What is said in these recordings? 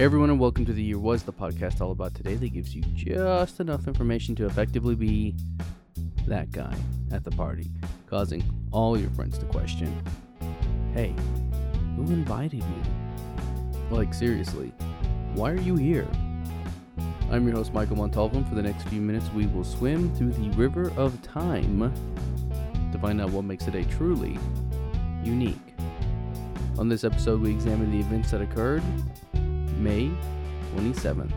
Everyone, and welcome to the Year Was the podcast all about today that gives you just enough information to effectively be that guy at the party, causing all your friends to question Hey, who invited you? Like, seriously, why are you here? I'm your host, Michael Montalvo. For the next few minutes, we will swim through the river of time to find out what makes a day truly unique. On this episode, we examine the events that occurred May 27th.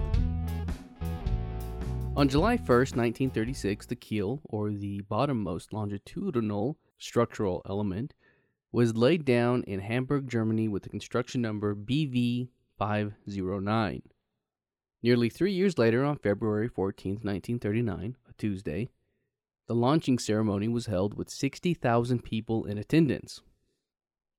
On July 1st, 1936, the keel, or the bottommost longitudinal structural element, was laid down in Hamburg, Germany with the construction number BV 509. Nearly three years later, on February 14, 1939, a Tuesday, the launching ceremony was held with 60,000 people in attendance.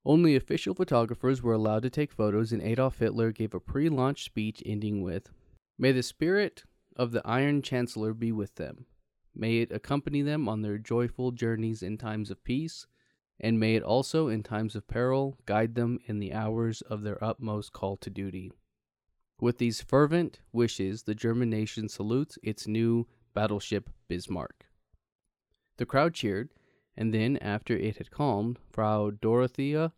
Only official photographers were allowed to take photos, and Adolf Hitler gave a pre launch speech ending with May the spirit of the Iron Chancellor be with them. May it accompany them on their joyful journeys in times of peace, and may it also, in times of peril, guide them in the hours of their utmost call to duty. With these fervent wishes, the German nation salutes its new battleship Bismarck. The crowd cheered, and then, after it had calmed, Frau Dorothea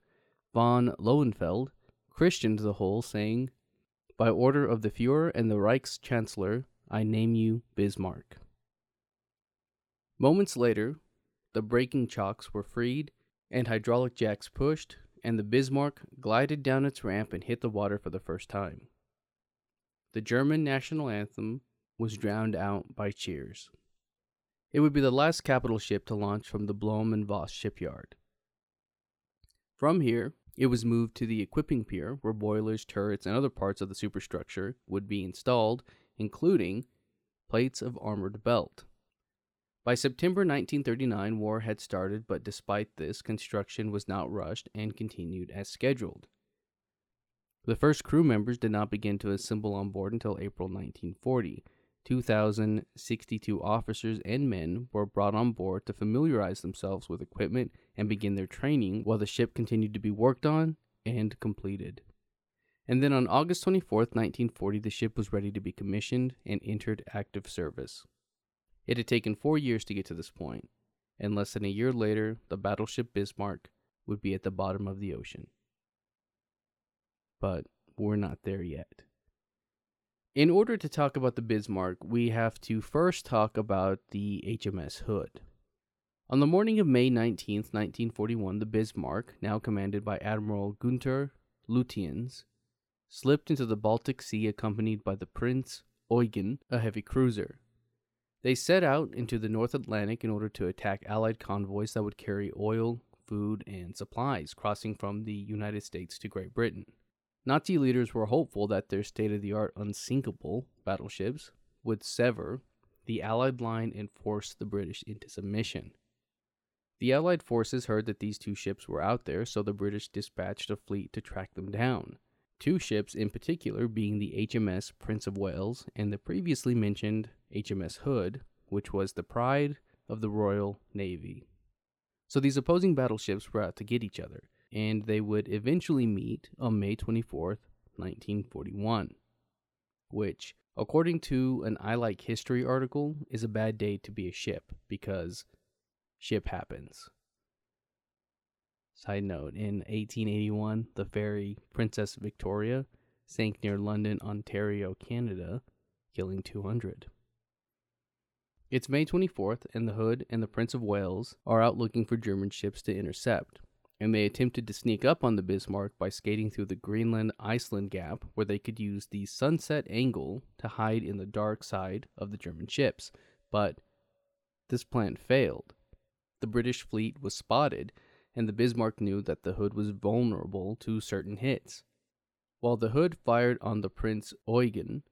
von Löwenfeld christened the whole, saying, By order of the Fuhrer and the Reichs Chancellor, I name you Bismarck. Moments later, the braking chocks were freed and hydraulic jacks pushed, and the Bismarck glided down its ramp and hit the water for the first time. The German national anthem was drowned out by cheers. It would be the last capital ship to launch from the Blohm and Voss shipyard. From here, it was moved to the equipping pier where boilers, turrets, and other parts of the superstructure would be installed, including plates of armored belt. By September 1939, war had started, but despite this, construction was not rushed and continued as scheduled. The first crew members did not begin to assemble on board until April 1940, 2,062 officers and men were brought on board to familiarize themselves with equipment and begin their training while the ship continued to be worked on and completed. And then on August 24, 1940, the ship was ready to be commissioned and entered active service. It had taken four years to get to this point, and less than a year later, the battleship Bismarck would be at the bottom of the ocean. But we're not there yet. In order to talk about the Bismarck, we have to first talk about the HMS Hood. On the morning of May 19, 1941, the Bismarck, now commanded by Admiral Gunther Lütjens, slipped into the Baltic Sea accompanied by the Prince Eugen, a heavy cruiser. They set out into the North Atlantic in order to attack Allied convoys that would carry oil, food, and supplies crossing from the United States to Great Britain. Nazi leaders were hopeful that their state of the art unsinkable battleships would sever the Allied line and force the British into submission. The Allied forces heard that these two ships were out there, so the British dispatched a fleet to track them down. Two ships in particular being the HMS Prince of Wales and the previously mentioned HMS Hood, which was the pride of the Royal Navy. So these opposing battleships were out to get each other, and they would eventually meet on May 24th, 1941, which, according to an I Like History article, is a bad day to be a ship because ship happens. Side note In 1881, the ferry Princess Victoria sank near London, Ontario, Canada, killing 200. It's May 24th, and the Hood and the Prince of Wales are out looking for German ships to intercept and they attempted to sneak up on the Bismarck by skating through the Greenland Iceland gap where they could use the sunset angle to hide in the dark side of the German ships. But this plan failed. The British fleet was spotted, and the Bismarck knew that the Hood was vulnerable to certain hits. While the Hood fired on the Prince Eugen,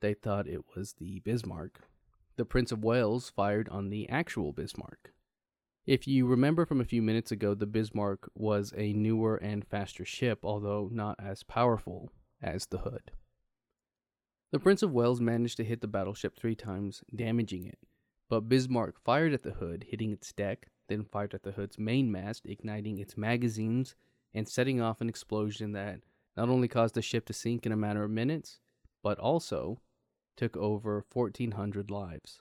they thought it was the Bismarck. The Prince of Wales fired on the actual Bismarck. If you remember from a few minutes ago, the Bismarck was a newer and faster ship, although not as powerful as the Hood. The Prince of Wales managed to hit the battleship three times, damaging it, but Bismarck fired at the Hood, hitting its deck, then fired at the Hood's mainmast, igniting its magazines and setting off an explosion that not only caused the ship to sink in a matter of minutes, but also took over 1,400 lives.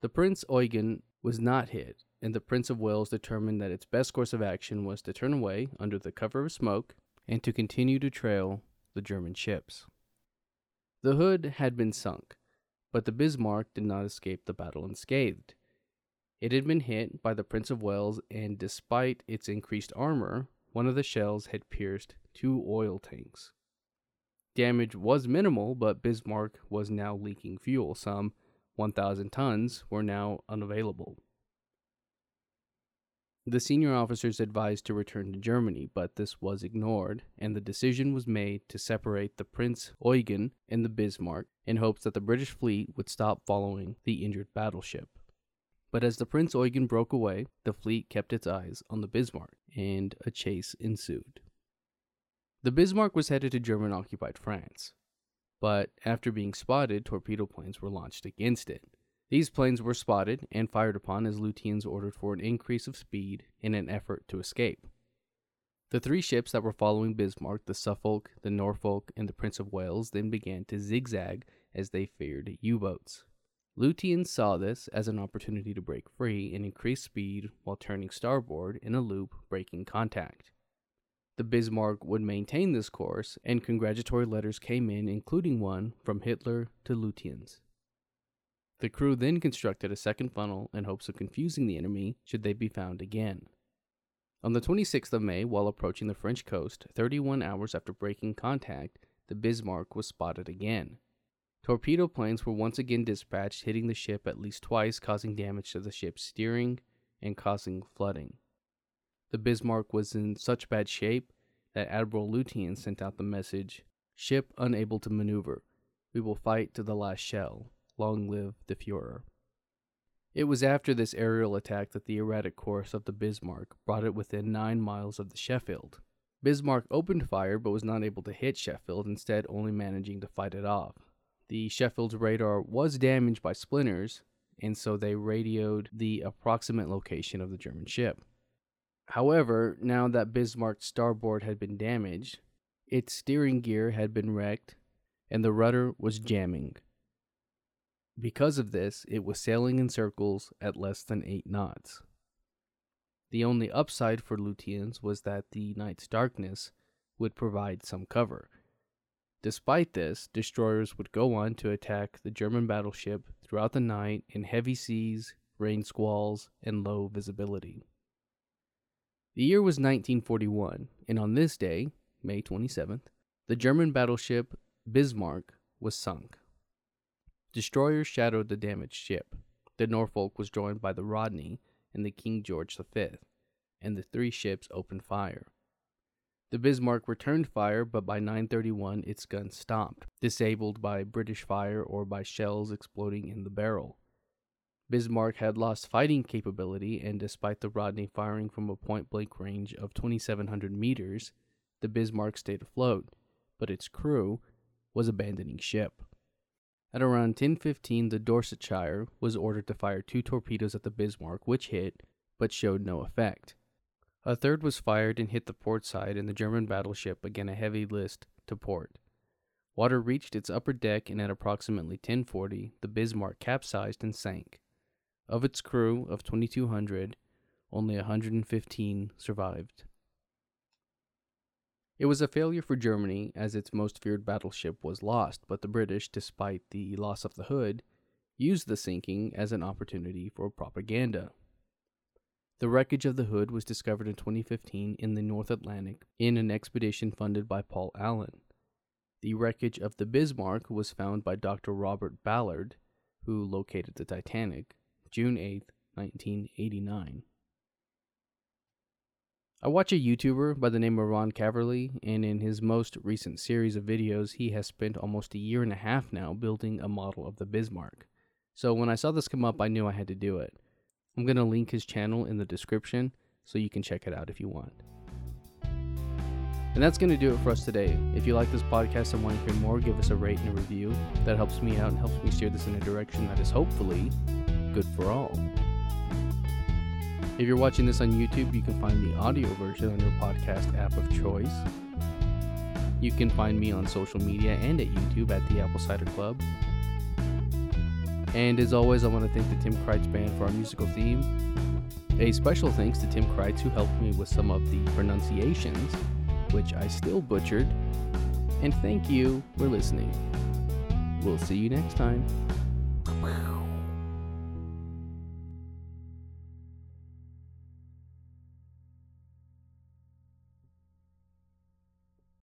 The Prince Eugen was not hit, and the Prince of Wales determined that its best course of action was to turn away under the cover of smoke and to continue to trail the German ships. The hood had been sunk, but the Bismarck did not escape the battle unscathed. It had been hit by the Prince of Wales, and despite its increased armor, one of the shells had pierced two oil tanks. Damage was minimal, but Bismarck was now leaking fuel. Some 1,000 tons were now unavailable. The senior officers advised to return to Germany, but this was ignored, and the decision was made to separate the Prince Eugen and the Bismarck in hopes that the British fleet would stop following the injured battleship. But as the Prince Eugen broke away, the fleet kept its eyes on the Bismarck, and a chase ensued. The Bismarck was headed to German occupied France, but after being spotted, torpedo planes were launched against it. These planes were spotted and fired upon as Lütjens ordered for an increase of speed in an effort to escape. The three ships that were following Bismarck, the Suffolk, the Norfolk, and the Prince of Wales, then began to zigzag as they feared U boats. Lütjens saw this as an opportunity to break free and increase speed while turning starboard in a loop, breaking contact. The Bismarck would maintain this course, and congratulatory letters came in, including one from Hitler to Lütjens. The crew then constructed a second funnel in hopes of confusing the enemy should they be found again. On the 26th of May, while approaching the French coast, 31 hours after breaking contact, the Bismarck was spotted again. Torpedo planes were once again dispatched, hitting the ship at least twice, causing damage to the ship's steering and causing flooding. The Bismarck was in such bad shape that Admiral Lütjens sent out the message Ship unable to maneuver. We will fight to the last shell. Long live the Fuhrer. It was after this aerial attack that the erratic course of the Bismarck brought it within nine miles of the Sheffield. Bismarck opened fire but was not able to hit Sheffield, instead, only managing to fight it off. The Sheffield's radar was damaged by splinters, and so they radioed the approximate location of the German ship. However, now that Bismarck's starboard had been damaged, its steering gear had been wrecked, and the rudder was jamming. Because of this, it was sailing in circles at less than 8 knots. The only upside for Lütjens was that the night's darkness would provide some cover, Despite this, destroyers would go on to attack the German battleship throughout the night in heavy seas, rain squalls, and low visibility. The year was 1941, and on this day, May 27th, the German battleship Bismarck was sunk. Destroyers shadowed the damaged ship. The Norfolk was joined by the Rodney and the King George V, and the three ships opened fire. The Bismarck returned fire, but by 9:31 its guns stopped, disabled by British fire or by shells exploding in the barrel. Bismarck had lost fighting capability, and despite the Rodney firing from a point blank range of 2,700 meters, the Bismarck stayed afloat, but its crew was abandoning ship. At around 10:15, the Dorsetshire was ordered to fire two torpedoes at the Bismarck, which hit but showed no effect. A third was fired and hit the port side, and the German battleship began a heavy list to port. Water reached its upper deck, and at approximately 1040, the Bismarck capsized and sank. Of its crew of 2,200, only 115 survived. It was a failure for Germany, as its most feared battleship was lost, but the British, despite the loss of the Hood, used the sinking as an opportunity for propaganda. The wreckage of the Hood was discovered in 2015 in the North Atlantic in an expedition funded by Paul Allen. The wreckage of the Bismarck was found by Dr. Robert Ballard, who located the Titanic, June 8, 1989. I watch a YouTuber by the name of Ron Caverly, and in his most recent series of videos, he has spent almost a year and a half now building a model of the Bismarck. So when I saw this come up, I knew I had to do it. I'm going to link his channel in the description so you can check it out if you want. And that's going to do it for us today. If you like this podcast and want to hear more, give us a rate and a review. That helps me out and helps me steer this in a direction that is hopefully good for all. If you're watching this on YouTube, you can find the audio version on your podcast app of choice. You can find me on social media and at YouTube at the Apple Cider Club. And as always, I want to thank the Tim Kreitz Band for our musical theme. A special thanks to Tim Kreitz, who helped me with some of the pronunciations, which I still butchered. And thank you for listening. We'll see you next time.